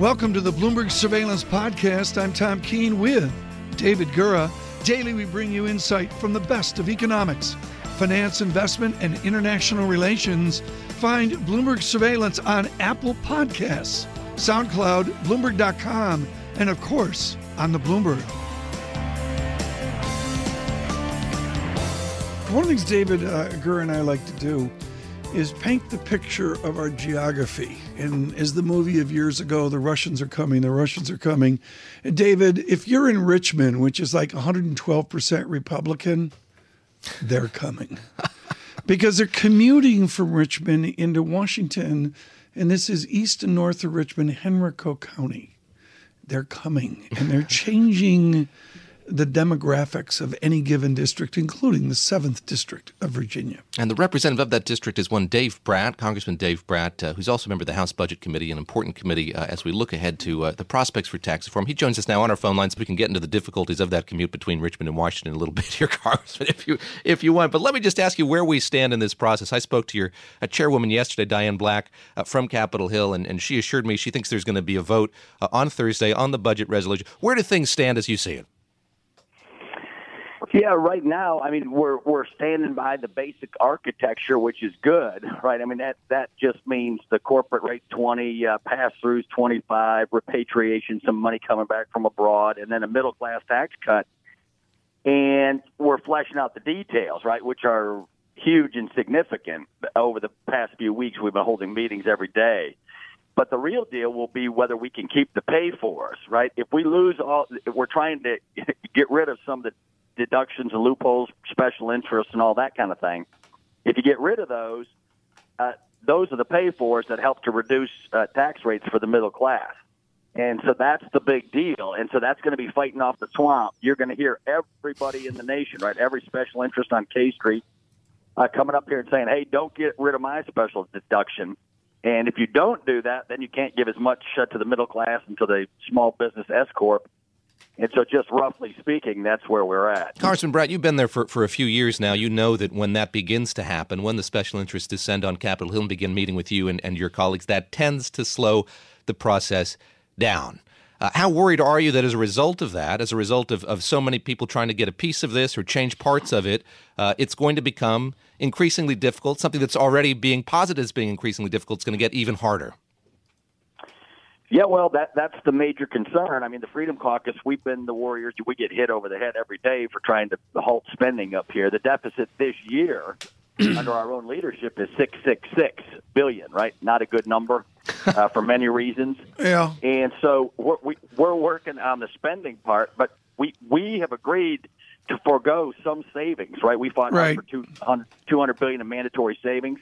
Welcome to the Bloomberg Surveillance Podcast. I'm Tom Keene with David Gura. Daily, we bring you insight from the best of economics, finance, investment, and international relations. Find Bloomberg Surveillance on Apple Podcasts, SoundCloud, Bloomberg.com, and of course, on the Bloomberg. One of the things David uh, Gura and I like to do is paint the picture of our geography. And as the movie of years ago, the Russians are coming, the Russians are coming. And David, if you're in Richmond, which is like 112% Republican, they're coming. because they're commuting from Richmond into Washington. And this is east and north of Richmond, Henrico County. They're coming and they're changing the demographics of any given district, including the 7th District of Virginia. And the representative of that district is one Dave Brat, Congressman Dave Brat, uh, who's also a member of the House Budget Committee, an important committee uh, as we look ahead to uh, the prospects for tax reform. He joins us now on our phone line so we can get into the difficulties of that commute between Richmond and Washington a little bit here, Congressman, if you, if you want. But let me just ask you where we stand in this process. I spoke to your uh, chairwoman yesterday, Diane Black, uh, from Capitol Hill, and, and she assured me she thinks there's going to be a vote uh, on Thursday on the budget resolution. Where do things stand as you see it? Yeah, right now, I mean, we're we're standing by the basic architecture, which is good, right? I mean, that that just means the corporate rate twenty, uh, pass throughs twenty five, repatriation, some money coming back from abroad, and then a middle class tax cut. And we're fleshing out the details, right, which are huge and significant. Over the past few weeks, we've been holding meetings every day. But the real deal will be whether we can keep the pay for us, right? If we lose all, if we're trying to get rid of some of the deductions and loopholes, special interests, and all that kind of thing. If you get rid of those, uh, those are the pay fors that help to reduce uh, tax rates for the middle class. And so that's the big deal. And so that's going to be fighting off the swamp. You're going to hear everybody in the nation, right? Every special interest on K Street uh, coming up here and saying, hey, don't get rid of my special deduction. And if you don't do that, then you can't give as much uh, to the middle class and to the small business S Corp and so, just roughly speaking, that's where we're at. Carson Brat, you've been there for, for a few years now. You know that when that begins to happen, when the special interests descend on Capitol Hill and begin meeting with you and, and your colleagues, that tends to slow the process down. Uh, how worried are you that as a result of that, as a result of, of so many people trying to get a piece of this or change parts of it, uh, it's going to become increasingly difficult? Something that's already being posited as being increasingly difficult is going to get even harder. Yeah, well, that that's the major concern. I mean, the Freedom Caucus, we've been the warriors. We get hit over the head every day for trying to halt spending up here. The deficit this year, under our own leadership, is six six six billion. Right, not a good number uh, for many reasons. Yeah, and so we're, we, we're working on the spending part, but we we have agreed to forego some savings. Right, we fought right. for 200, 200 billion in mandatory savings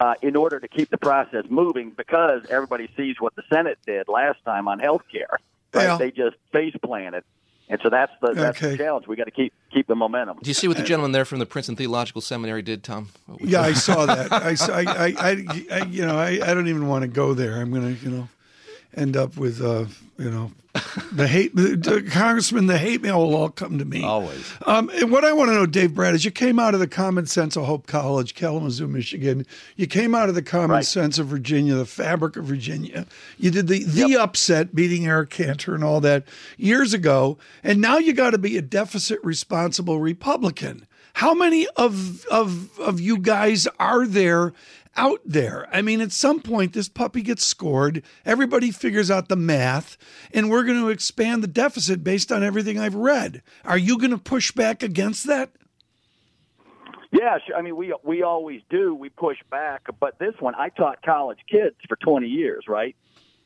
uh, in order to keep the process moving because everybody sees what the Senate did last time on health care. Right? Yeah. They just face planted. And so that's the that's okay. the challenge. We got to keep keep the momentum. Do you see what the gentleman there from the Princeton Theological Seminary did, Tom? Yeah, I saw that. I, I, I, I, you know, I, I don't even want to go there. I'm gonna, you know, end up with, uh, you know, the hate, the, the, Congressman, the hate mail will all come to me. Always. Um, and what I want to know, Dave Brat, is you came out of the Common Sense of Hope College, Kalamazoo, Michigan. You came out of the Common right. Sense of Virginia, the fabric of Virginia. You did the the yep. upset, beating Eric Cantor and all that years ago, and now you got to be a deficit responsible Republican. How many of of of you guys are there out there. I mean, at some point, this puppy gets scored. Everybody figures out the math, and we're going to expand the deficit based on everything I've read. Are you going to push back against that? Yeah, I mean, we we always do. We push back, but this one, I taught college kids for 20 years, right?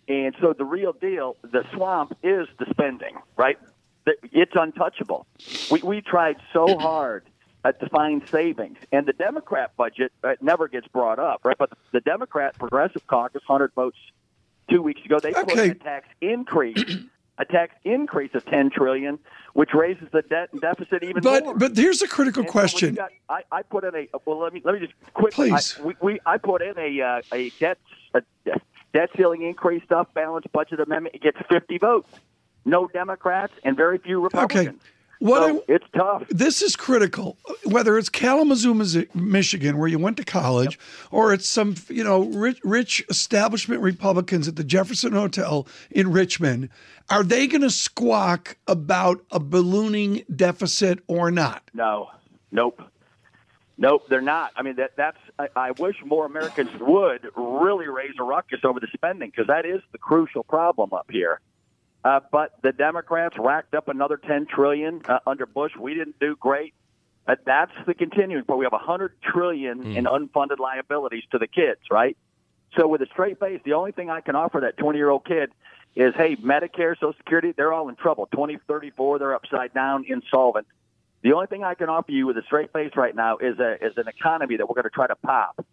And so the real deal, the swamp is the spending, right? It's untouchable. We we tried so hard uh, to find savings. And the Democrat budget uh, never gets brought up, right? But the Democrat Progressive Caucus, 100 votes two weeks ago, they put a tax increase. a tax increase of 10 trillion which raises the debt and deficit even but, more. But here's a critical and question. So got, I, I, put in a well. Let me let me just quick. Please. I, we, we, I put in a uh, a debt a debt ceiling increase stuff balanced budget amendment. It gets 50 votes. No Democrats and very few Republicans. Okay. What so I, it's tough. This is critical. Whether it's Kalamazoo, Michigan, where you went to college, yep. or it's some you know rich, rich establishment Republicans at the Jefferson Hotel in Richmond, are they going to squawk about a ballooning deficit or not? No, nope. Nope, they're not. I mean, that that's. I, I wish more Americans would really raise a ruckus over the spending because that is the crucial problem up here. Uh, but the Democrats racked up another 10 trillion uh, under Bush. We didn't do great. Uh, that's the continuing. But we have 100 trillion mm. in unfunded liabilities to the kids, right? So with a straight face, the only thing I can offer that 20 year old kid is, hey, Medicare, Social Security, they're all in trouble. 2034, they're upside down, insolvent. The only thing I can offer you with a straight face right now is a is an economy that we're going to try to pop,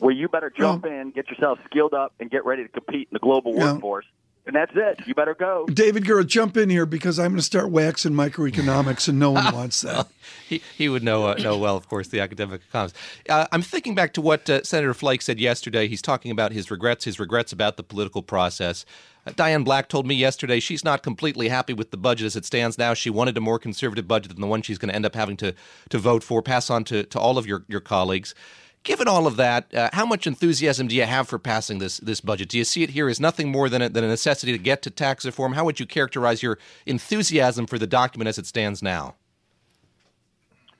where you better jump in, get yourself skilled up, and get ready to compete in the global yeah. workforce and that's it. You better go. David Gura, jump in here because I'm going to start waxing microeconomics, and no one wants that. he, he would know uh, know well, of course, the academic economist. Uh, I'm thinking back to what uh, Senator Flake said yesterday. He's talking about his regrets, his regrets about the political process. Uh, Diane Black told me yesterday she's not completely happy with the budget as it stands now. She wanted a more conservative budget than the one she's going to end up having to to vote for. Pass on to, to all of your, your colleagues. Given all of that, uh, how much enthusiasm do you have for passing this this budget? Do you see it here as nothing more than a, than a necessity to get to tax reform? How would you characterize your enthusiasm for the document as it stands now?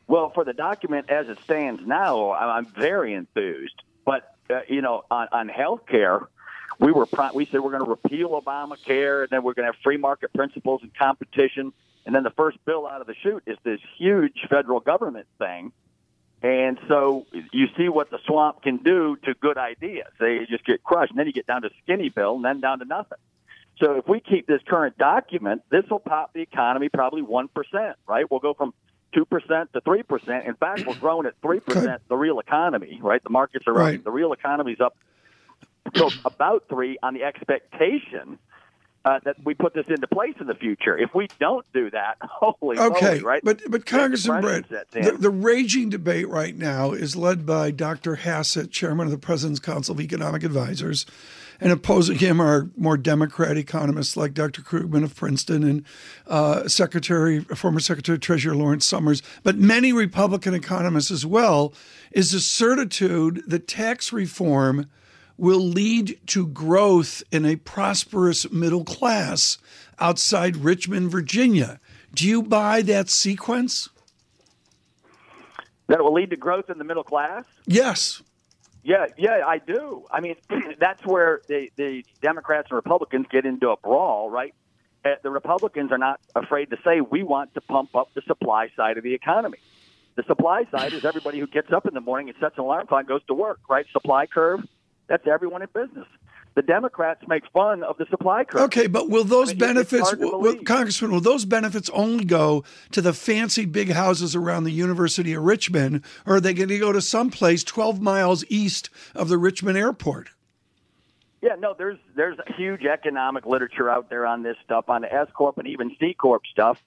Well, for the document as it stands now, I'm very enthused. But uh, you know, on, on health care, we were pro- we said we're going to repeal Obamacare, and then we're going to have free market principles and competition. And then the first bill out of the chute is this huge federal government thing and so you see what the swamp can do to good ideas. They just get crushed. And then you get down to skinny bill and then down to nothing. So if we keep this current document, this will pop the economy probably 1%, right? We'll go from 2% to 3%. In fact, we're growing at 3%, the real economy, right? The markets are right. The real economy's up so about 3 on the expectation uh, that we put this into place in the future. If we don't do that, holy okay, moly, right? But but Congressman Brat, the, the, raging debate right now is led by Dr. Hassett, chairman of the President's Council of Economic Advisors, and opposing him are more Democrat economists like Dr. Krugman of Princeton and uh, Secretary, former Secretary of Treasurer Lawrence Summers, but many Republican economists as well. Is the certitude that tax reform will lead to growth in a prosperous middle class outside Richmond, Virginia. Do you buy that sequence? That will lead to growth in the middle class? Yes. Yeah, yeah, I do. I mean, that's where the, the Democrats and Republicans get into a brawl, right? Uh, the Republicans are not afraid to say we want to pump up the supply side of the economy. The supply side is everybody who gets up in the morning and sets an alarm clock and goes to work, right? Supply curve, that's everyone in business. The Democrats make fun of the supply curve. Okay, but will those I mean, benefits, will, Congressman, will those benefits only go to the fancy big houses around the University of Richmond, or are they going to go to some place 12 miles east of the Richmond airport? Yeah, no, there's there's huge economic literature out there on this stuff, on the S corp and even C corp stuff.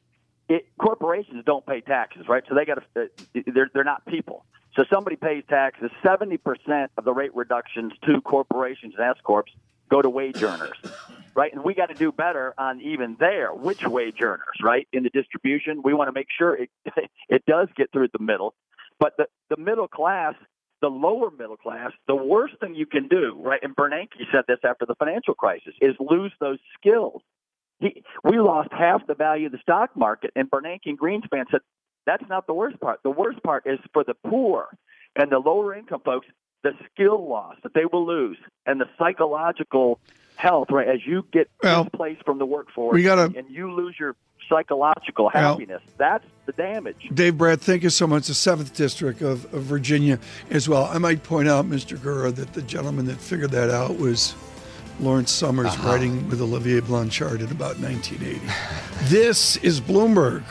It, corporations don't pay taxes, right? So they got to uh, they're they're not people. So somebody pays taxes. Seventy percent of the rate reductions to corporations and S corps go to wage earners, right? And we got to do better on even there. Which wage earners, right? In the distribution, we want to make sure it it does get through the middle. But the the middle class, the lower middle class, the worst thing you can do, right? And Bernanke said this after the financial crisis, is lose those skills. He, we lost half the value of the stock market, and Bernanke and Greenspan said that's not the worst part. The worst part is for the poor and the lower income folks, the skill loss that they will lose and the psychological health, right? As you get well, displaced from the workforce we gotta, and you lose your psychological happiness, well, that's the damage. Dave Brat, thank you so much. The 7th District of, of Virginia as well. I might point out, Mr. Gura, that the gentleman that figured that out was Lawrence Summers uh-huh. writing with Olivier Blanchard in about 1980. this is Bloomberg.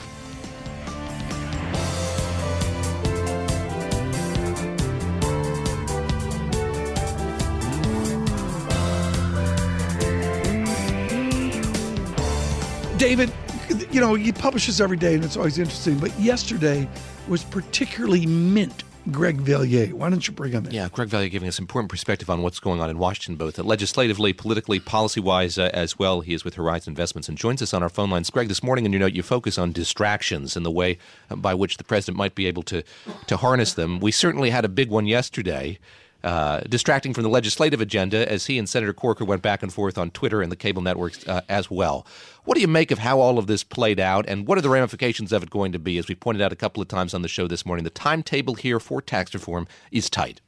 You know, he publishes every day and it's always interesting, but yesterday was particularly mint Greg Valliere. Why don't you bring him in? Yeah, Greg Valliere giving us important perspective on what's going on in Washington, both legislatively, politically, policy wise uh, as well. He is with Horizon Investments and joins us on our phone lines. Greg, this morning in your note, you focus on distractions and the way by which the president might be able to, to harness them. We certainly had a big one yesterday. Uh, distracting from the legislative agenda as he and Senator Corker went back and forth on Twitter and the cable networks uh, as well. What do you make of how all of this played out, and what are the ramifications of it going to be? As we pointed out a couple of times on the show this morning, the timetable here for tax reform is tight.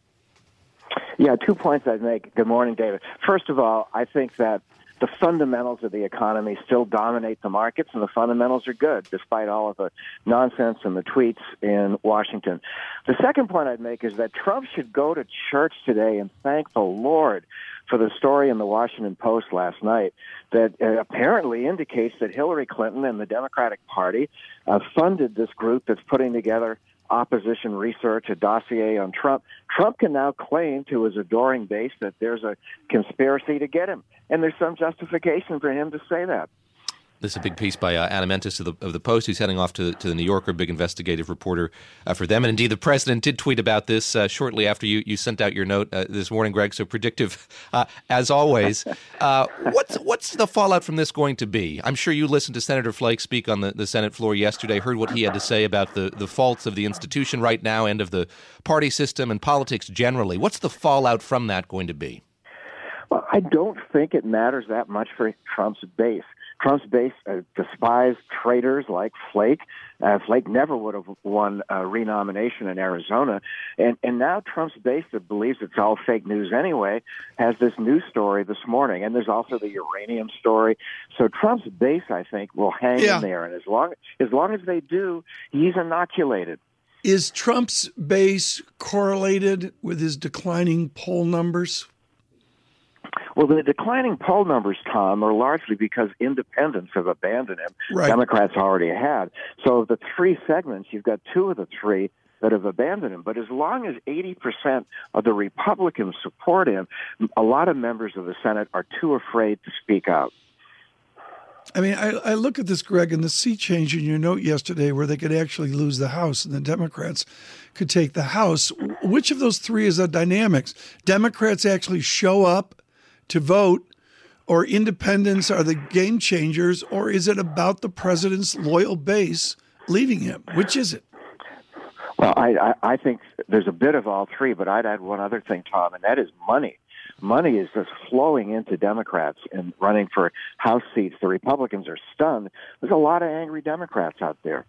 Yeah, two points I'd make. Good morning, David. First of all, I think that the fundamentals of the economy still dominate the markets, and the fundamentals are good despite all of the nonsense and the tweets in Washington. The second point I'd make is that Trump should go to church today and thank the Lord for the story in the Washington Post last night that uh, apparently indicates that Hillary Clinton and the Democratic Party uh, funded this group that's putting together opposition research, a dossier on Trump. Trump can now claim to his adoring base that there's a conspiracy to get him, and there's some justification for him to say that. This is a big piece by uh, Adam Entous of the, of the Post, who's heading off to, to the New Yorker, big investigative reporter uh, for them. And indeed, the president did tweet about this uh, shortly after you, you sent out your note uh, this morning, Greg. So predictive, uh, as always. Uh, what's what's the fallout from this going to be? I'm sure you listened to Senator Flake speak on the, the Senate floor yesterday, heard what he had to say about the, the faults of the institution right now and of the party system and politics generally. What's the fallout from that going to be? Well, I don't think it matters that much for Trump's base. Trump's base uh, despised traitors like Flake. Uh, Flake never would have won a renomination in Arizona. And, and now Trump's base that believes it's all fake news anyway has this news story this morning. And there's also the uranium story. So Trump's base, I think, will hang yeah. in there. And as long, as long as they do, he's inoculated. Is Trump's base correlated with his declining poll numbers? Well, the declining poll numbers, Tom, are largely because independents have abandoned him. Right. Democrats already had. So the three segments, you've got two of the three that have abandoned him. But as long as 80% of the Republicans support him, a lot of members of the Senate are too afraid to speak out. I mean, I, I, look at this, Greg, and the sea change in your note yesterday where they could actually lose the House and the Democrats could take the House. Which of those three is the dynamics? Democrats actually show up to vote or independents are the game changers, or is it about the president's loyal base leaving him? Which is it? Well, I, I, I think there's a bit of all three, but I'd add one other thing, Tom, and that is money. Money is just flowing into Democrats and running for House seats. The Republicans are stunned. There's a lot of angry Democrats out there.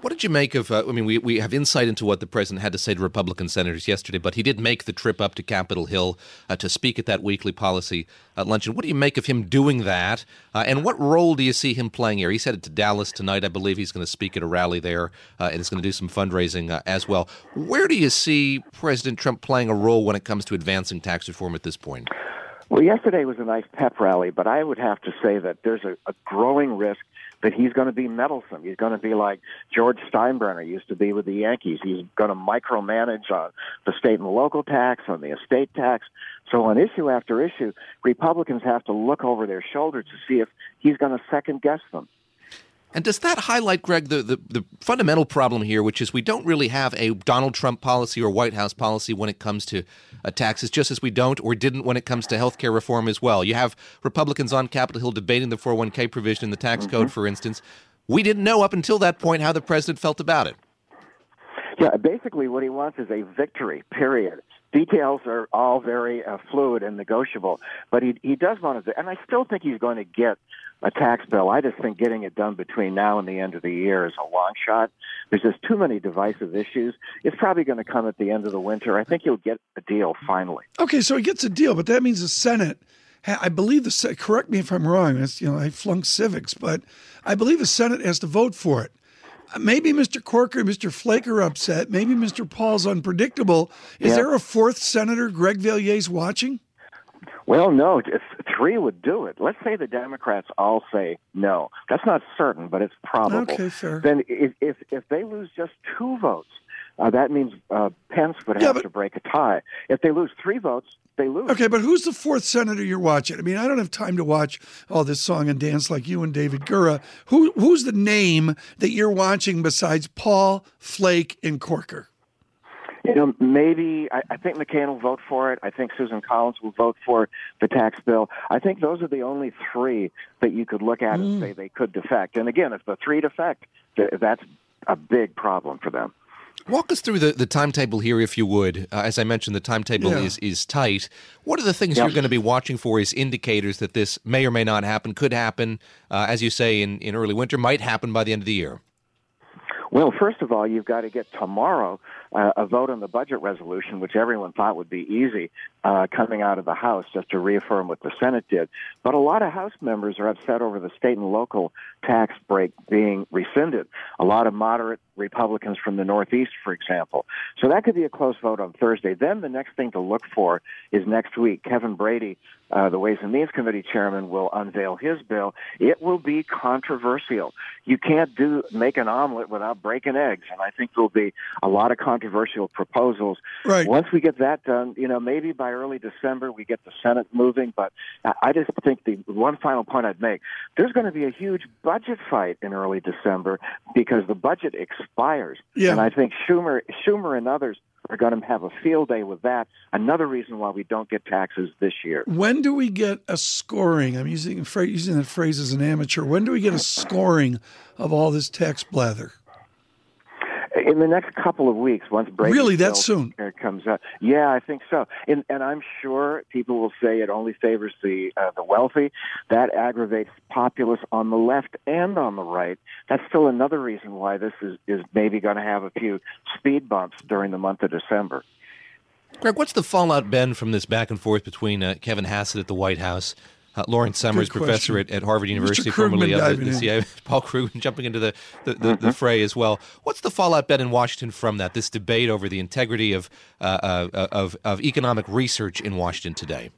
What did you make of? Uh, I mean, we, we have insight into what the president had to say to Republican senators yesterday, but he did make the trip up to Capitol Hill uh, to speak at that weekly policy uh, luncheon. What do you make of him doing that? Uh, and what role do you see him playing here? He's headed to Dallas tonight. I believe he's going to speak at a rally there uh, and he's going to do some fundraising uh, as well. Where do you see President Trump playing a role when it comes to advancing tax reform at this point? Well, yesterday was a nice pep rally, but I would have to say that there's a, a growing risk that he's going to be meddlesome. He's going to be like George Steinbrenner used to be with the Yankees. He's going to micromanage on the state and local tax, on the estate tax. So on issue after issue, Republicans have to look over their shoulder to see if he's going to second guess them. And does that highlight, Greg, the, the, the, fundamental problem here, which is we don't really have a Donald Trump policy or White House policy when it comes to uh, taxes, just as we don't or didn't when it comes to health care reform as well? You have Republicans on Capitol Hill debating the 401k provision in the tax mm-hmm. code, for instance. We didn't know up until that point how the president felt about it. Yeah, basically what he wants is a victory, period details are all very uh, fluid and negotiable, but he he does want to, and I still think he's going to get a tax bill. I just think getting it done between now and the end of the year is a long shot. There's just too many divisive issues. It's probably going to come at the end of the winter. I think he'll get a deal finally. Okay, so he gets a deal, but that means the Senate. I believe the correct me if I'm wrong. It's, you know, I flunked civics, but I believe the Senate has to vote for it. Uh, maybe Mr. Corker and Mr. Flake are upset. Maybe Mr. Paul's unpredictable. Is yeah. there a fourth senator Greg Valliere's watching? Well, no, three would do it. Let's say the Democrats all say no. That's not certain, but it's probable. Okay. Then if if, if they lose just two votes, uh, that means uh, Pence would have yeah, but, to break a tie. If they lose three votes, they lose. Okay, but who's the fourth senator you're watching? I mean, I don't have time to watch all this song and dance like you and David Gura. Who who's the name that you're watching besides Paul, Flake, and Corker? You know, maybe I, I think McCain will vote for it. I think Susan Collins will vote for the tax bill. I think those are the only three that you could look at mm. and say they could defect. And again, if the three defect, that's a big problem for them. Walk us through the, the timetable here, if you would. Uh, as I mentioned, the timetable yeah. is, is tight. What are the things yep. you're going to be watching for as indicators that this may or may not happen, could happen, uh, as you say, in, in early winter, might happen by the end of the year? Well, first of all, you've got to get tomorrow uh, a vote on the budget resolution, which everyone thought would be easy uh, coming out of the House, just to reaffirm what the Senate did. But a lot of House members are upset over the state and local tax break being rescinded. A lot of moderate Republicans from the Northeast, for example. So that could be a close vote on Thursday. Then the next thing to look for is next week. Kevin Brady, uh, the Ways and Means Committee chairman, will unveil his bill. It will be controversial. You can't do make an omelet without breaking eggs, and I think there'll be a lot of controversial proposals. Right. Once we get that done, you know, maybe by early December we get the Senate moving. But I just think the one final point I'd make: there's going to be a huge budget fight in early December because the budget expires. Yeah. And I think Schumer, Schumer, and others are going to have a field day with that. Another reason why we don't get taxes this year. When do we get a scoring? I'm using using that phrase as an amateur. When do we get a scoring of all this tax blather? In the next couple of weeks, once Brady really that soon comes up, yeah, I think so. And, and I'm sure people will say it only favors the uh, the wealthy. That aggravates populists on the left and on the right. That's still another reason why this is is maybe going to have a few speed bumps during the month of December. Greg, what's the fallout been from this back and forth between uh, Kevin Hassett at the White House uh, Lawrence Summers, professor at, at Harvard University, formerly of the, the CIA, Paul Krugman jumping into the, the, the, mm-hmm. the, fray as well. What's the fallout been in Washington from that, this debate over the integrity of, uh, uh, of, of economic research in Washington today?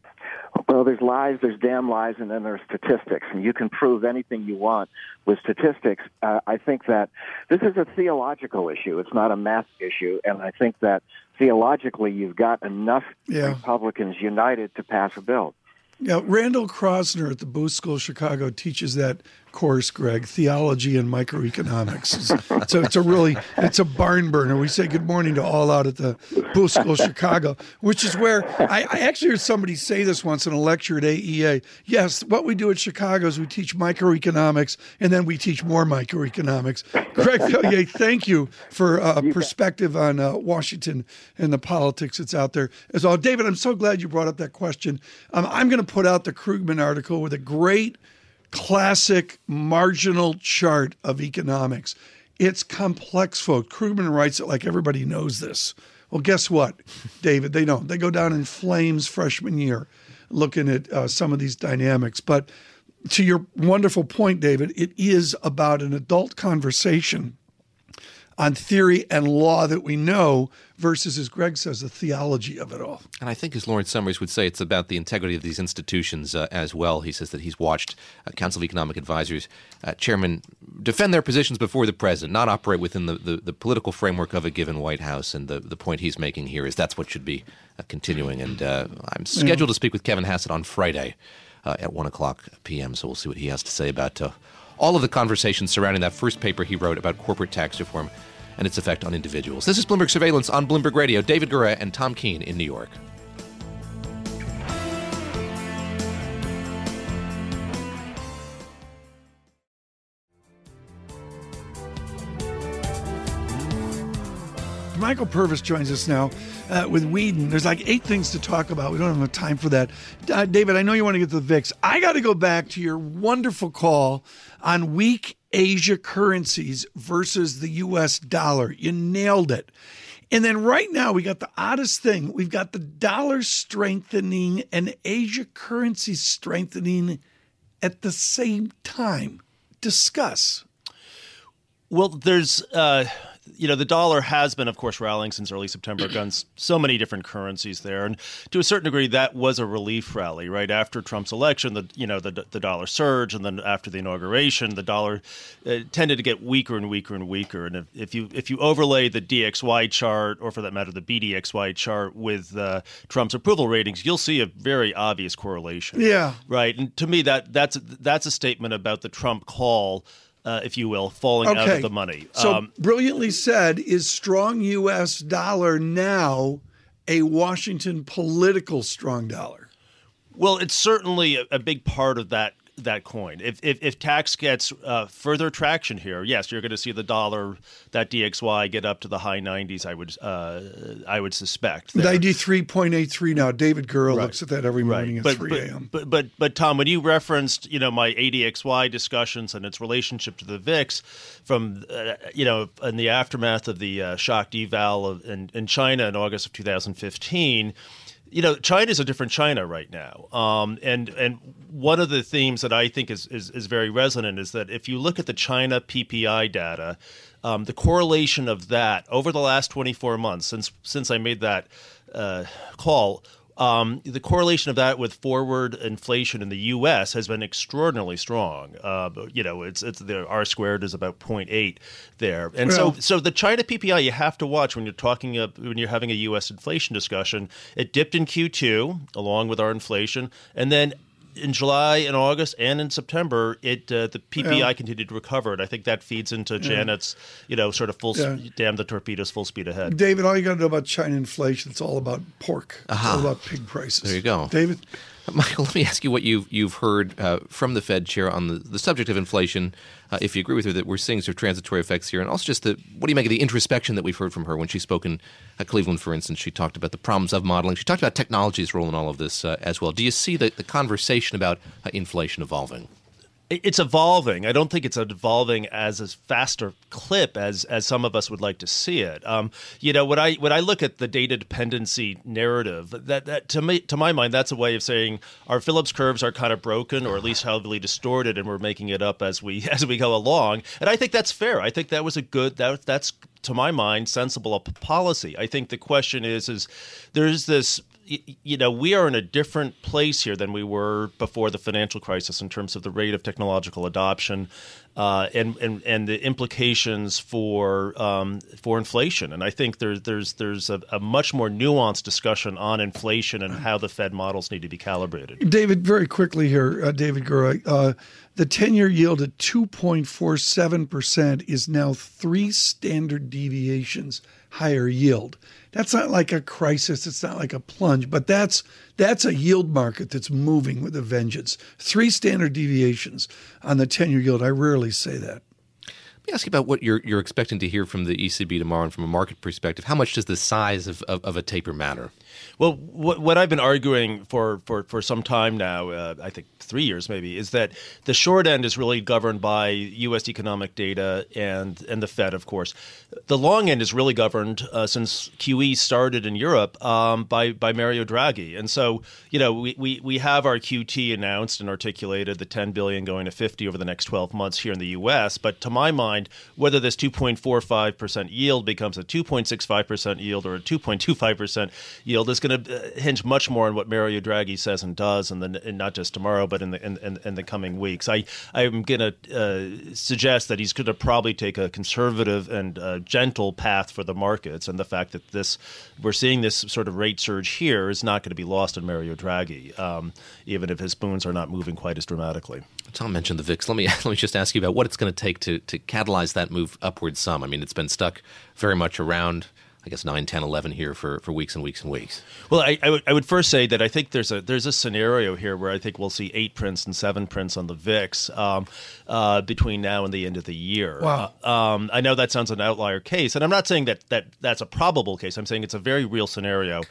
Well, there's lies, there's damn lies, and then there's statistics, and you can prove anything you want with statistics. Uh, I think that this is a theological issue; it's not a math issue, and I think that theologically, you've got enough yeah. Republicans united to pass a bill. Yeah, Randall Kroszner at the Booth School of Chicago teaches that course, Greg, theology and microeconomics. so it's a really it's a barn burner. We say good morning to all out at the Booth School of Chicago, which is where I, I, actually heard somebody say this once in a lecture at AEA. Yes, what we do at Chicago is we teach microeconomics and then we teach more microeconomics. Greg Valliere, thank you for uh, perspective on uh, Washington and the politics that's out there. As all, David, I'm so glad you brought up that question. Um, I'm going to put out the Krugman article with a great classic marginal chart of economics. It's complex, folks. Krugman writes it like everybody knows this. Well, guess what, David? They don't. They go down in flames freshman year looking at uh, some of these dynamics. But to your wonderful point, David, it is about an adult conversation on theory and law that we know versus, as Greg says, the theology of it all. And I think, as Lawrence Summers would say, it's about the integrity of these institutions uh, as well. He says that he's watched uh, Council of Economic Advisors uh, chairman defend their positions before the president, not operate within the, the, the, political framework of a given White House. And the, the point he's making here is that's what should be uh, continuing. And uh, I'm scheduled yeah. to speak with Kevin Hassett on Friday uh, at 1 o'clock p.m., so we'll see what he has to say about all of the conversations surrounding that first paper he wrote about corporate tax reform and its effect on individuals. This is Bloomberg Surveillance on Bloomberg Radio. David Gura and Tom Keene in New York. Michael Purves joins us now uh, with Weeden. There's like eight things to talk about. We don't have enough time for that. Uh, David, I know you want to get to the VIX. I got to go back to your wonderful call on weak Asia currencies versus the US dollar. You nailed it. And then right now, we got the oddest thing. We've got the dollar strengthening and Asia currencies strengthening at the same time. Discuss. Well, there's uh, you know, the dollar has been, of course, rallying since early September against so many different currencies there, and to a certain degree, that was a relief rally. Right after Trump's election, the you know the the dollar surge, and then after the inauguration, the dollar uh, tended to get weaker and weaker and weaker. And if, if, you if you overlay the DXY chart, or for that matter, the BDXY chart with uh, Trump's approval ratings, you'll see a very obvious correlation. Yeah, right. And to me, that that's that's a statement about the Trump call uh, if you will, falling okay. out of the money. So um, brilliantly said. Is strong U.S. dollar now a Washington political strong dollar? Well, it's certainly a, a big part of that that coin. If if, if tax gets uh, further traction here, yes, you're going to see the dollar that DXY get up to the high 90s. I would uh, I would suspect ninety three point eight three now. David Gura right. looks at that every morning right. at three a.m. But, but but Tom, when you referenced you know my ADXY discussions and its relationship to the VIX from uh, you know in the aftermath of the uh, shock deval of, in, in China in August of 2015 you know, China is a different China right now, um, and and one of the themes that I think is, is, is very resonant is that if you look at the China PPI data, um, the correlation of that over the last 24 months since since I made that uh, call um, the correlation of that with forward inflation in the U.S. has been extraordinarily strong. Uh, you know, it's it's the R squared is about 0.8 there, and so so the China PPI you have to watch when you're talking uh, when you're having a U.S. inflation discussion. It dipped in Q2 along with our inflation, and then in July and August and in September, it uh, the PPI yeah. continued to recover, and I think that feeds into Janet's, you know, sort of full yeah. damn the torpedoes, full speed ahead. David, all you got to know about China inflation, it's all about pork. Uh-huh. It's all about pig prices. There you go, David. Michael, let me ask you what you've you've heard uh, from the Fed chair on the, the subject of inflation. Uh, if you agree with her that we're seeing some transitory effects here, and also just the what do you make of the introspection that we've heard from her when she spoke in uh, Cleveland, for instance? She talked about the problems of modeling. She talked about technology's role in all of this uh, as well. Do you see the, the conversation about uh, inflation evolving? It's evolving. I don't think it's evolving as a faster clip as as some of us would like to see it. Um, you know, when I when I look at the data dependency narrative, that that to me to my mind, that's a way of saying our Phillips curves are kind of broken or at least heavily distorted, and we're making it up as we as we go along. And I think that's fair. I think that was a good that that's to my mind sensible policy. I think the question is is there's this you know, we are in a different place here than we were before the financial crisis in terms of the rate of technological adoption uh, and, and and the implications for um, for inflation. And I think there's there's there's a, a, much more nuanced discussion on inflation and how the Fed models need to be calibrated. David, very quickly here, uh, David Gura, uh, the ten-year yield at two point four seven percent is now three standard deviations higher yield. That's not like a crisis, it's not like a plunge, but that's that's a yield market that's moving with a vengeance. Three standard deviations on the 10-year yield. I rarely say that. Let me ask you about what you're you're expecting to hear from the ECB tomorrow and from a market perspective. How much does the size of, of, of a taper matter? Well, what, what I've been arguing for, for, for some time now, uh, I think three years maybe, is that the short end is really governed by U.S. economic data and and the Fed, of course. The long end is really governed uh, since QE started in Europe um, by by Mario Draghi, and so you know we, we we have our QT announced and articulated, the 10 billion going to 50 over the next 12 months here in the U.S. But to my mind, whether this 2.45 percent yield becomes a 2.65 percent yield or a 2.25 percent yield is going to uh, hinge much more on what Mario Draghi says and does, and, the, and not just tomorrow, but in the in, in, in the coming weeks. I I'm going to uh, suggest that he's going to probably take a conservative and uh, gentle path for the markets, and the fact that this we're seeing this sort of rate surge here is not going to be lost on Mario Draghi, um, even if his spoons are not moving quite as dramatically. Tom mentioned the VIX. Let me let me just ask you about what it's going to take to to catalyze that move upward some. I mean, it's been stuck very much around I guess 9, 10, 11 here for, for weeks and weeks and weeks. Well, I, I, w- I would first say that I think there's a there's a scenario here where I think we'll see eight prints and seven prints on the VIX um, uh, between now and the end of the year. Wow. Uh, um, I know that sounds an outlier case, and I'm not saying that, that that's a probable case. I'm saying it's a very real scenario.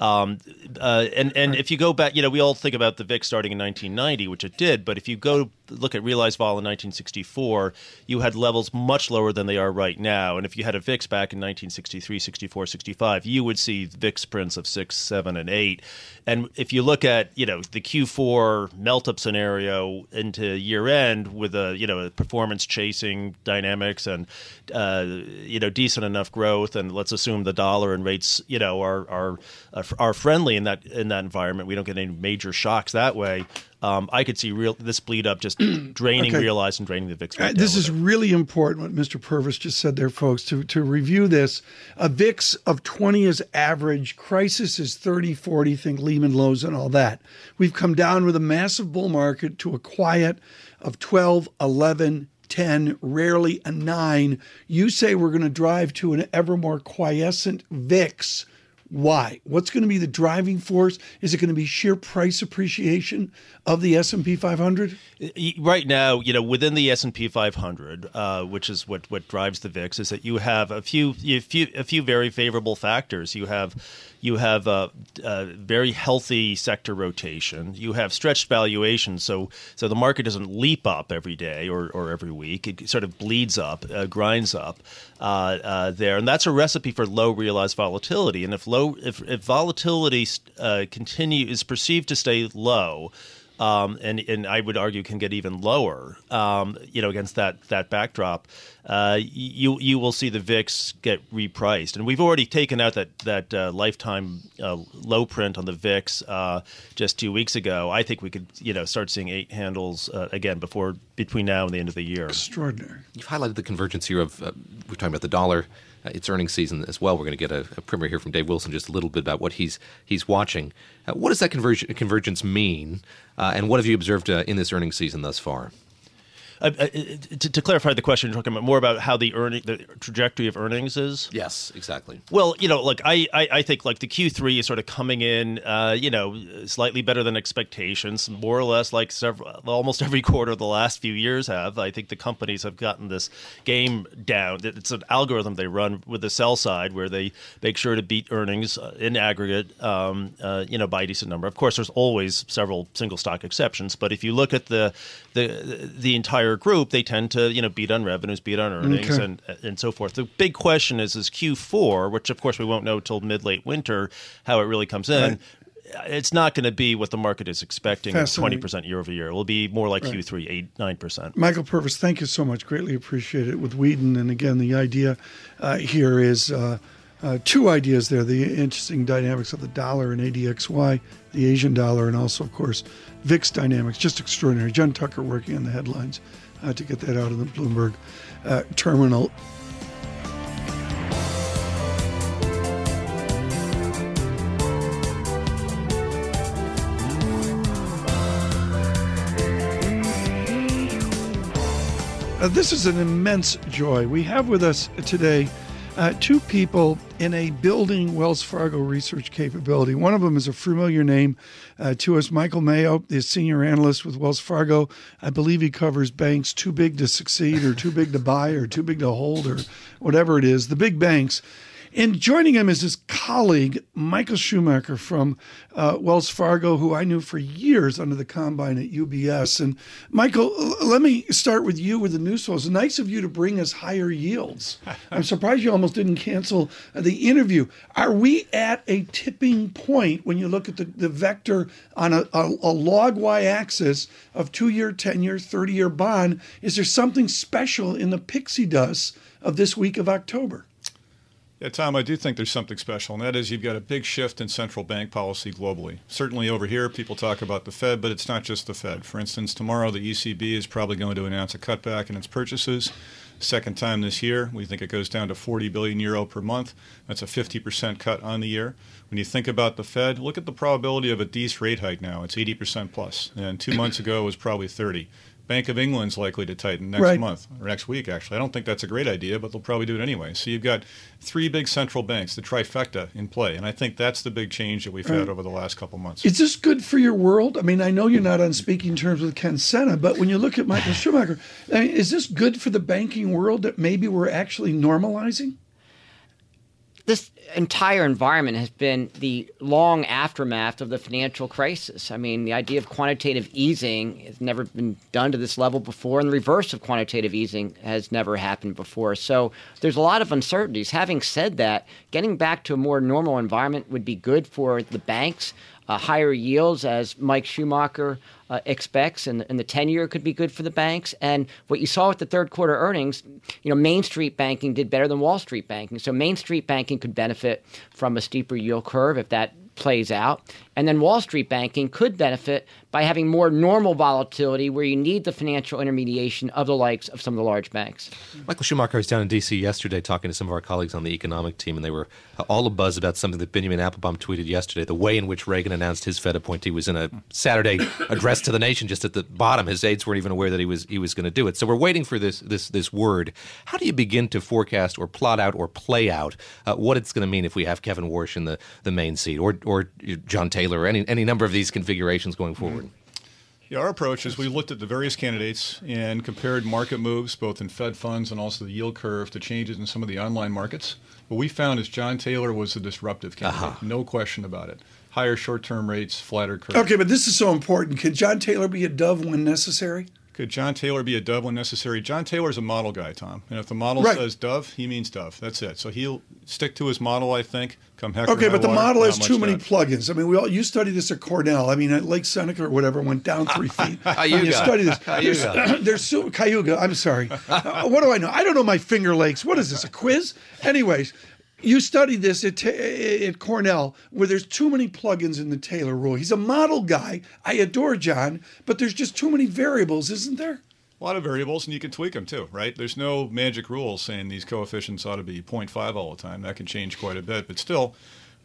Um, uh, and and if you go back, you know, we all think about the VIX starting in 1990, which it did. But if you go look at realized vol in 1964, you had levels much lower than they are right now. And if you had a VIX back in 1963, 64, 65, you would see VIX prints of six, seven, and eight. And if you look at you know the Q4 melt up scenario into year end with a you know a performance chasing dynamics and uh, you know decent enough growth, and let's assume the dollar and rates you know are are are friendly in that in that environment. We don't get any major shocks that way um, I could see real this bleed up just draining okay. realized and draining the VIX. Right uh, this is really important what Mr. Purves just said there, folks. To to review this, a VIX of 20 is average. Crisis is 30, 40. Think Lehman lows and all that. We've come down with a massive bull market to a quiet of 12, 11, 10, rarely a 9. You say we're going to drive to an ever more quiescent VIX. Why? What's going to be the driving force? Is it going to be sheer price appreciation of the S&P 500? Right now, you know, within the S&P 500, uh, which is what, what drives the VIX, is that you have a few, a few a few very favorable factors. You have you have a, a, very healthy sector rotation. You have stretched valuation, so so the market doesn't leap up every day or, or every week. It sort of bleeds up, uh, grinds up uh, uh, there, and that's a recipe for low realized volatility. And if low if, if volatility uh, continue is perceived to stay low um, and and I would argue can get even lower. Um, you know, against that that backdrop, uh, you you will see the VIX get repriced, and we've already taken out that that uh, lifetime uh, low print on the VIX uh, just two weeks ago. I think we could you know start seeing eight handles uh, again before between now and the end of the year. Extraordinary. You've highlighted the convergence here of uh, we're talking about the dollar. Uh, it's earnings season as well. We're going to get a, a primer here from Dave Wilson just a little bit about what he's he's watching. Uh, what does that converg- convergence mean, uh, and what have you observed uh, in this earnings season thus far? Uh, uh, to, to, clarify the question, you're talking about more about how the earning, the trajectory of earnings is. Yes, exactly. Well, you know, like I, I, I think like the Q3 is sort of coming in, uh, you know, slightly better than expectations, more or less like several, almost every quarter of the last few years have. I think the companies have gotten this game down. It's an algorithm they run with the sell side where they make sure to beat earnings uh, in aggregate, um, uh, you know, by a decent number. Of course, there's always several single stock exceptions, but if you look at the the the entire group, they tend to you know beat on revenues, beat on earnings, okay. and and so forth. The big question is is Q4, which of course we won't know till mid late winter how it really comes in. Right it's not going to be what the market is expecting 20% year over year. It will be more like right. Q3, 8, 9%. Michael Purves, thank you so much. Greatly appreciate it with Weeden. And again, the idea uh, here is uh, uh, two ideas there the interesting dynamics of the dollar and ADXY, the Asian dollar, and also, of course, VIX dynamics. Just extraordinary. Jen Tucker working on the headlines uh, to get that out of the Bloomberg uh, terminal. Uh, this is an immense joy. We have with us today uh, two people in a building Wells Fargo research capability. One of them is a familiar name uh, to us, Michael Mayo, the senior analyst with Wells Fargo. I believe he covers banks too big to succeed, or too big to buy, or too big to hold, or whatever it is, the big banks. And joining him is his colleague, Michael Schumacher from uh, Wells Fargo, who I knew for years under the combine at UBS. And Michael, let me start with you with the news flow. It's nice of you to bring us higher yields. I'm surprised you almost didn't cancel the interview. Are we at a tipping point when you look at the, the vector on a, a, a log y axis of two year, 10 year, 30 year bond? Is there something special in the pixie dust of this week of October? Yeah, Tom, I do think there's something special, and that is you've got a big shift in central bank policy globally. Certainly over here, people talk about the Fed, but it's not just the Fed. For instance, tomorrow the ECB is probably going to announce a cutback in its purchases. Second time this year, we think it goes down to 40 billion euro per month. That's a 50% cut on the year. When you think about the Fed, look at the probability of a DC rate hike now. It's 80% plus, and two months ago it was probably 30. Bank of England's likely to tighten next right. month or next week. Actually, I don't think that's a great idea, but they'll probably do it anyway. So you've got three big central banks, the trifecta, in play, and I think that's the big change that we've right. had over the last couple months. Is this good for your world? I mean, I know you're not on speaking terms with Ken Sena, but when you look at Michael Schumacher, I mean, is this good for the banking world that maybe we're actually normalizing? this entire environment has been the long aftermath of the financial crisis. I mean, the idea of quantitative easing has never been done to this level before, and the reverse of quantitative easing has never happened before. So there's a lot of uncertainties. Having said that, getting back to a more normal environment would be good for the banks uh, higher yields, as Mike Schumacher uh, expects, and, and the 10 year could be good for the banks. And what you saw with the third quarter earnings, you know, Main Street banking did better than Wall Street banking. So Main Street banking could benefit from a steeper yield curve if that plays out. And then Wall Street banking could benefit by having more normal volatility where you need the financial intermediation of the likes of some of the large banks. Michael Schumacher was down in D.C. yesterday talking to some of our colleagues on the economic team, and they were all a buzz about something that Benjamin Appelbaum tweeted yesterday. The way in which Reagan announced his Fed appointee was in a Saturday address to the nation, just at the bottom. His aides weren't even aware that he was he was going to do it. So we're waiting for this this this word. How do you begin to forecast or plot out or play out uh, what it's going to mean if we have Kevin Warsh in the, the main seat, or or John Taylor, or any any number of these configurations going forward? Mm-hmm. Yeah, our approach is we looked at the various candidates and compared market moves, both in Fed funds and also the yield curve, to changes in some of the online markets. What we found is John Taylor was a disruptive candidate, uh-huh. no question about it. Higher short term rates, flatter curve. Okay, but this is so important. Can John Taylor be a dove when necessary? Could John Taylor be a dove when necessary? John Taylor's a model guy, Tom. And if the model right. says dove, he means dove. That's it. So he'll stick to his model, I think. Come heck Okay, but the water, model has too many plugins. I mean, we all you studied this at Cornell. I mean, at Lake Seneca or whatever went down three feet. you study this. There's, there's so, Cayuga. I'm sorry. Uh, what do I know? I don't know my Finger Lakes. What is this? A quiz? Anyways, you studied this at, at Cornell, where there's too many plugins in the Taylor rule. He's a model guy. I adore John, but there's just too many variables, isn't there? A lot of variables, and you can tweak them too, right? There's no magic rule saying these coefficients ought to be 0.5 all the time. That can change quite a bit, but still,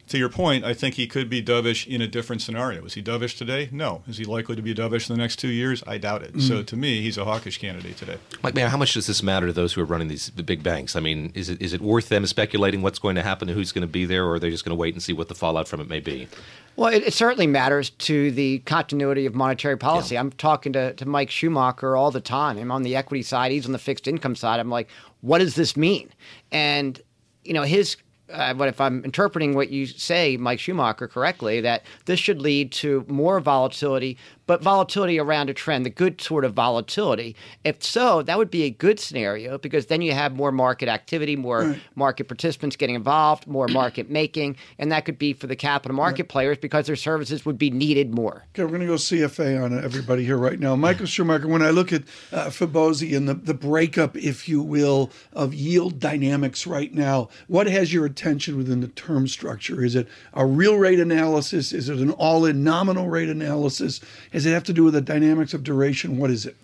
to your point, I think he could be dovish in a different scenario. Is he dovish today? No. Is he likely to be dovish in the next two years? I doubt it. Mm. So to me, he's a hawkish candidate today. Mike, man, how much does this matter to those who are running these the big banks? I mean, is it is it worth them speculating what's going to happen and who's going to be there, or are they just going to wait and see what the fallout from it may be? Well, it, it certainly matters to the continuity of monetary policy. Yeah. I'm talking to, to Mike Schumacher all the time. I'm on the equity side, he's on the fixed income side. I'm like, what does this mean? And you know, his uh, but if I'm interpreting what you say, Mike Schumacher, correctly, that this should lead to more volatility, but volatility around a trend, the good sort of volatility. If so, that would be a good scenario because then you have more market activity, more right. market participants getting involved, more market making, and that could be for the capital market right. players because their services would be needed more. Okay, we're going to go CFA on everybody here right now. Michael Schumacher, when I look at uh, and the, the breakup, if you will, of yield dynamics right now, what has your attention within the term structure? Is it a real rate analysis? Is it an all in nominal rate analysis? Does it have to do with the dynamics of duration? What is it?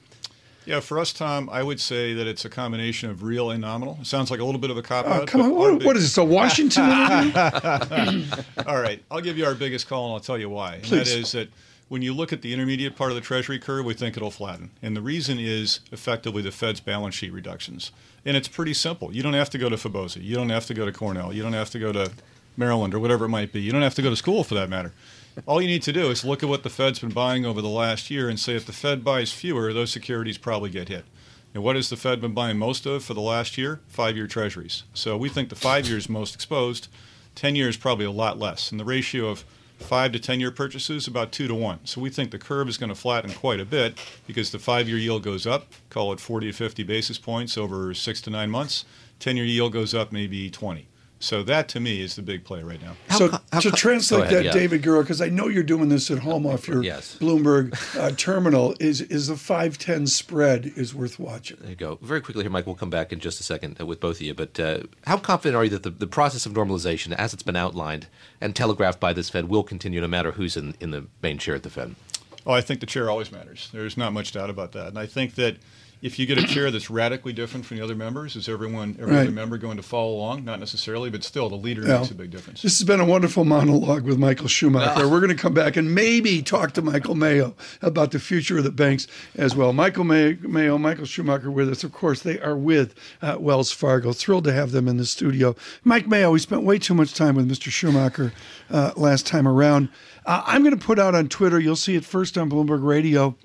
Yeah, for us, Tom, I would say that it's a combination of real and nominal. It sounds like a little bit of a cop out. Oh, come on, what, what is this, a Washington All right, I'll give you our biggest call and I'll tell you why. And that is that when you look at the intermediate part of the Treasury curve, we think it'll flatten. And the reason is effectively the Fed's balance sheet reductions. And it's pretty simple. You don't have to go to Fibonacci. You don't have to go to Cornell. You don't have to go to Maryland or whatever it might be. You don't have to go to school for that matter. All you need to do is look at what the Fed's been buying over the last year and say if the Fed buys fewer, those securities probably get hit. And what has the Fed been buying most of for the last year? Five year treasuries. So we think the five years most exposed, 10 years probably a lot less. And the ratio of five to 10 year purchases about two to one. So we think the curve is going to flatten quite a bit because the five year yield goes up, call it 40 to 50 basis points over six to nine months. 10 year yield goes up maybe 20. So that to me is the big play right now. How, so how, to translate ahead, that, yeah. David Gura, because I know you're doing this at home off your yes. Bloomberg uh, terminal, is is a five ten spread is worth watching. There you go. Very quickly here, Mike. We'll come back in just a second uh, with both of you. But uh, how confident are you that the, the process of normalization, as it's been outlined and telegraphed by this Fed, will continue no matter who's in, in the main chair at the Fed? Oh, I think the chair always matters. There's not much doubt about that, and I think that if you get a chair that's radically different from the other members, is everyone every right. other member going to follow along? Not necessarily, but still, the leader yeah. makes a big difference. This has been a wonderful monologue with Michael Schumacher. We're going to come back and maybe talk to Michael Mayo about the future of the banks as well. Michael Mayo, Michael Schumacher with us. Of course, they are with uh, Wells Fargo. Thrilled to have them in the studio. Mike Mayo, we spent way too much time with Mr. Schumacher uh, last time around. Uh, I'm going to put out on Twitter. You'll see it first on Bloomberg Radio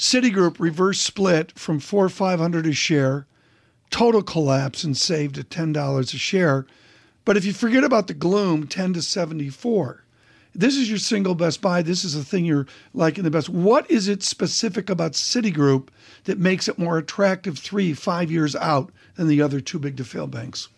Citigroup reverse split from four five hundred a share, total collapse and saved at ten dollars a share. But if you forget about the gloom, ten to seventy four. This is your single best buy. This is the thing you're liking the best. What is it specific about Citigroup that makes it more attractive three, five years out than the other two big to fail banks?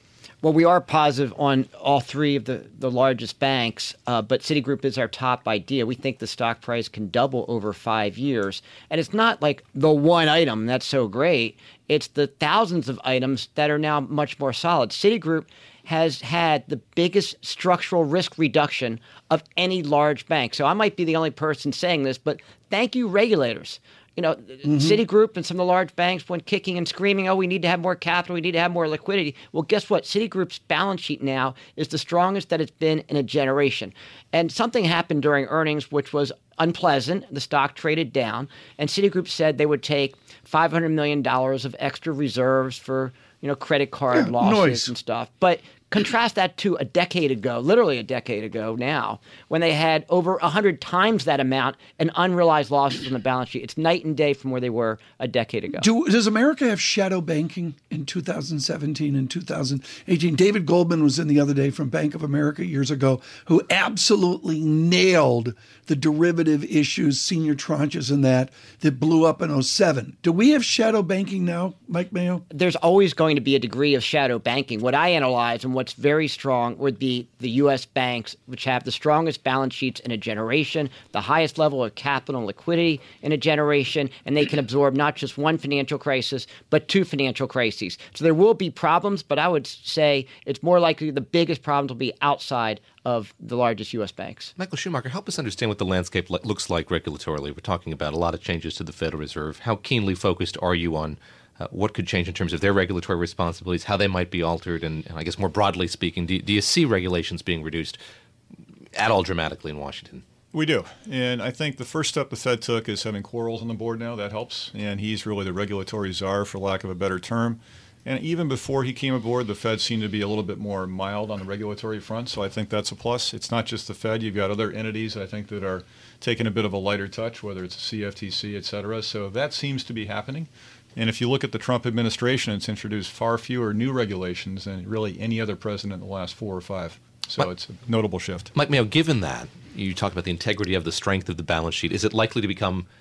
Well, we are positive on all three of the, the largest banks, uh, but Citigroup is our top idea. We think the stock price can double over five years. And it's not like the one item that's so great, it's the thousands of items that are now much more solid. Citigroup has had the biggest structural risk reduction of any large bank. So I might be the only person saying this, but thank you, regulators you know, mm-hmm. Citigroup and some of the large banks went kicking and screaming, oh, we need to have more capital, we need to have more liquidity. Well, guess what? Citigroup's balance sheet now is the strongest that it's been in a generation. And something happened during earnings which was unpleasant. The stock traded down, and Citigroup said they would take $500 million of extra reserves for you know credit card yeah, losses noise. and stuff. But Contrast that to a decade ago, literally a decade ago now, when they had over 100 times that amount in unrealized losses on the balance sheet. It's night and day from where they were a decade ago. Do, does America have shadow banking in 2017 and 2018? David Goldman was in the other day from Bank of America years ago, who absolutely nailed the derivative issues, senior tranches, and that that blew up in 07. Do we have shadow banking now, Mike Mayo? There's always going to be a degree of shadow banking. What I analyze and what's very strong would be the U.S. banks, which have the strongest balance sheets in a generation, the highest level of capital liquidity in a generation, and they can absorb not just one financial crisis, but two financial crises. So there will be problems, but I would say it's more likely the biggest problems will be outside of the largest U.S. banks. Michael Schumacher, help us understand what the landscape looks like regulatorily. We're talking about a lot of changes to the Federal Reserve. How keenly focused are you on uh, what could change in terms of their regulatory responsibilities, how they might be altered, and, and I guess more broadly speaking, do, do you see regulations being reduced at all dramatically in Washington? We do. And I think the first step the Fed took is having Quarles on the board now. That helps. And he's really the regulatory czar, for lack of a better term. And even before he came aboard, the Fed seemed to be a little bit more mild on the regulatory front. So I think that's a plus. It's not just the Fed. You've got other entities, I think, that are taking a bit of a lighter touch, whether it's the CFTC, et cetera. So that seems to be happening. And if you look at the Trump administration, it's introduced far fewer new regulations than really any other president in the last four or five. So it's a notable shift. Mike Mayo, given that, you talk about the integrity of the strength of the balance sheet, is it likely to become –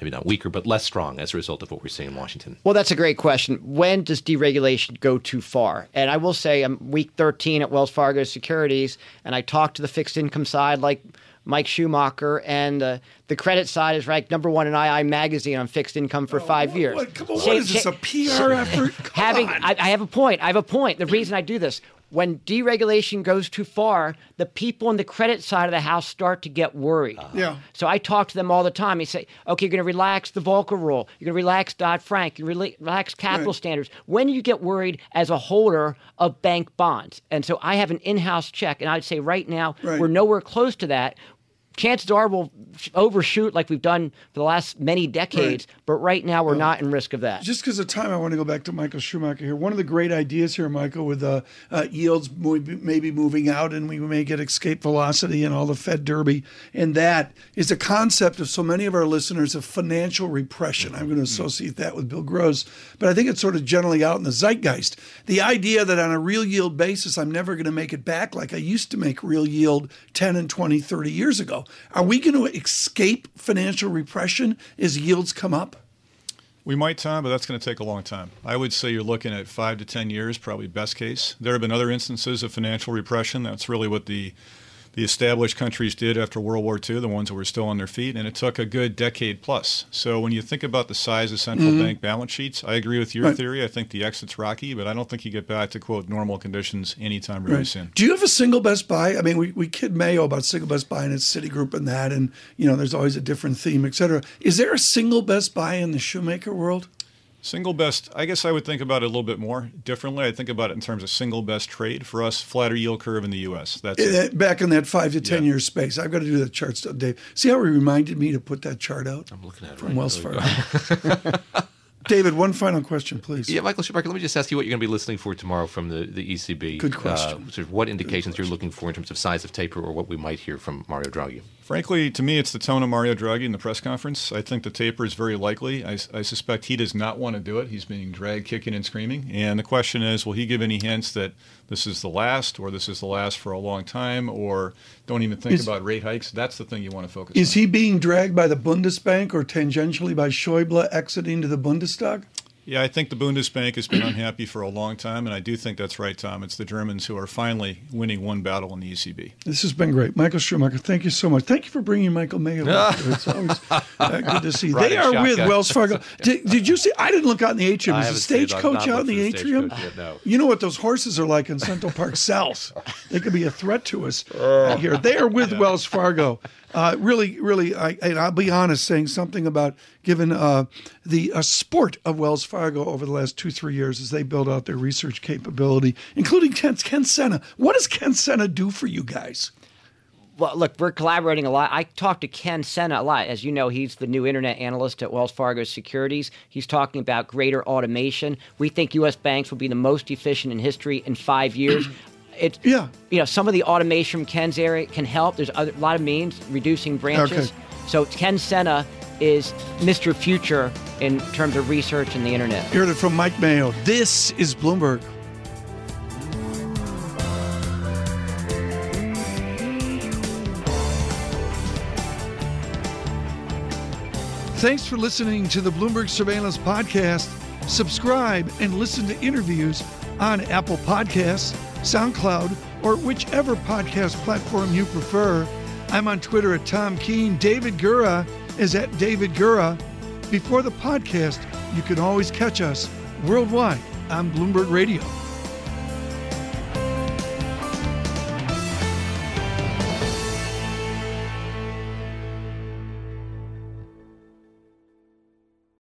maybe not weaker, but less strong as a result of what we're seeing in Washington? Well, that's a great question. When does deregulation go too far? And I will say, I'm week 13 at Wells Fargo Securities, and I talked to the fixed income side like Mike Schumacher, and uh, the credit side is ranked number one in II Magazine on fixed income for oh, five what, years. What, come on, what is this, a PR effort? Come having, I, I have a point. I have a point. The reason I do this, when deregulation goes too far, the people on the credit side of the house start to get worried. Uh-huh. Yeah. So I talk to them all the time. They say, okay, you're going to relax the Volcker rule. You're going to relax Dodd Frank. You're going to relax capital right. standards. When do you get worried as a holder of bank bonds? And so I have an in house check. And I'd say right now, right. we're nowhere close to that chances are we'll overshoot like we've done for the last many decades. Right. But right now, we're not in risk of that. Just because of time, I want to go back to Michael Schumacher here. One of the great ideas here, Michael, with uh, uh, yields maybe moving out and we may get escape velocity and all the Fed derby, and that is a concept of so many of our listeners of financial repression. I'm going to associate that with Bill Gross, but I think it's sort of generally out in the zeitgeist. The idea that on a real yield basis, I'm never going to make it back like I used to make real yield 10 and 20, 30 years ago. Are we going to escape financial repression as yields come up? We might, Tom, but that's going to take a long time. I would say you're looking at five to 10 years, probably best case. There have been other instances of financial repression. That's really what the the established countries did after World War II, the ones that were still on their feet, and it took a good decade plus. So when you think about the size of central mm-hmm. bank balance sheets, I agree with your right. theory. I think the exit's rocky, but I don't think you get back to quote normal conditions anytime really right. soon. Do you have a single best buy? I mean, we, we kid Mayo about single best buy and it's Citigroup and that, and you know, there's always a different theme, et cetera. Is there a single best buy in the Schumacher world? Single best, I guess I would think about it a little bit more differently. I think about it in terms of single best trade for us, flatter yield curve in the U.S. That's it. Back in that five to 10 yeah. year space. I've got to do that chart stuff, Dave. See how he reminded me to put that chart out? I'm looking at it from right Wells Fargo. David, one final question, please. Yeah, Michael Schumacher, let me just ask you what you're going to be listening for tomorrow from the, the ECB. Good question. Uh, sort of what indications you're looking for in terms of size of taper or what we might hear from Mario Draghi? Frankly, to me, it's the tone of Mario Draghi in the press conference. I think the taper is very likely. I, I, suspect he does not want to do it. He's being dragged kicking and screaming. And the question is, will he give any hints that this is the last, or this is the last for a long time, or don't even think is, about rate hikes? That's the thing you want to focus is on. he being dragged by the Bundesbank or tangentially by Schäuble exiting to the Bundestag? Yeah, I think the Bundesbank has been unhappy for a long time, and I do think that's right, Tom. It's the Germans who are finally winning one battle in the ECB. This has been great. Michael Schumacher, thank you so much. Thank you for bringing Michael Mayo. up here. It's always uh, good to see. Riding they are with shotgun. Wells Fargo. Did, did you see? I didn't look out in the atrium. Is the it. I've stagecoach out in the the atrium? yet, no. You know what those horses are like in Central Park South. They could be a threat to us uh, here. They are with Wells Fargo. Uh, really, really, I, and I'll be honest, saying something about given uh, the uh, sport of Wells Fargo over the last two, three years as they build out their research capability, including Ken, Ken Sena. What does Ken Sena do for you guys? Well, look, we're collaborating a lot. I talk to Ken Sena a lot. As you know, he's the new internet analyst at Wells Fargo Securities. He's talking about greater automation. We think U.S. banks will be the most efficient in history in five years. It, Yeah. you know, some of the automation from Ken's area can help. There's other, a lot of means, reducing branches. Okay. So Ken Sena is Mr. Future in terms of research and the internet. You heard it from Mike Mayo. This is Bloomberg. Thanks for listening to the Bloomberg Surveillance Podcast. Subscribe and listen to interviews on Apple Podcasts, SoundCloud, or whichever podcast platform you prefer. I'm on Twitter at Tom Keene. David Gura is at David Gura. Before the podcast, you can always catch us worldwide on Bloomberg Radio.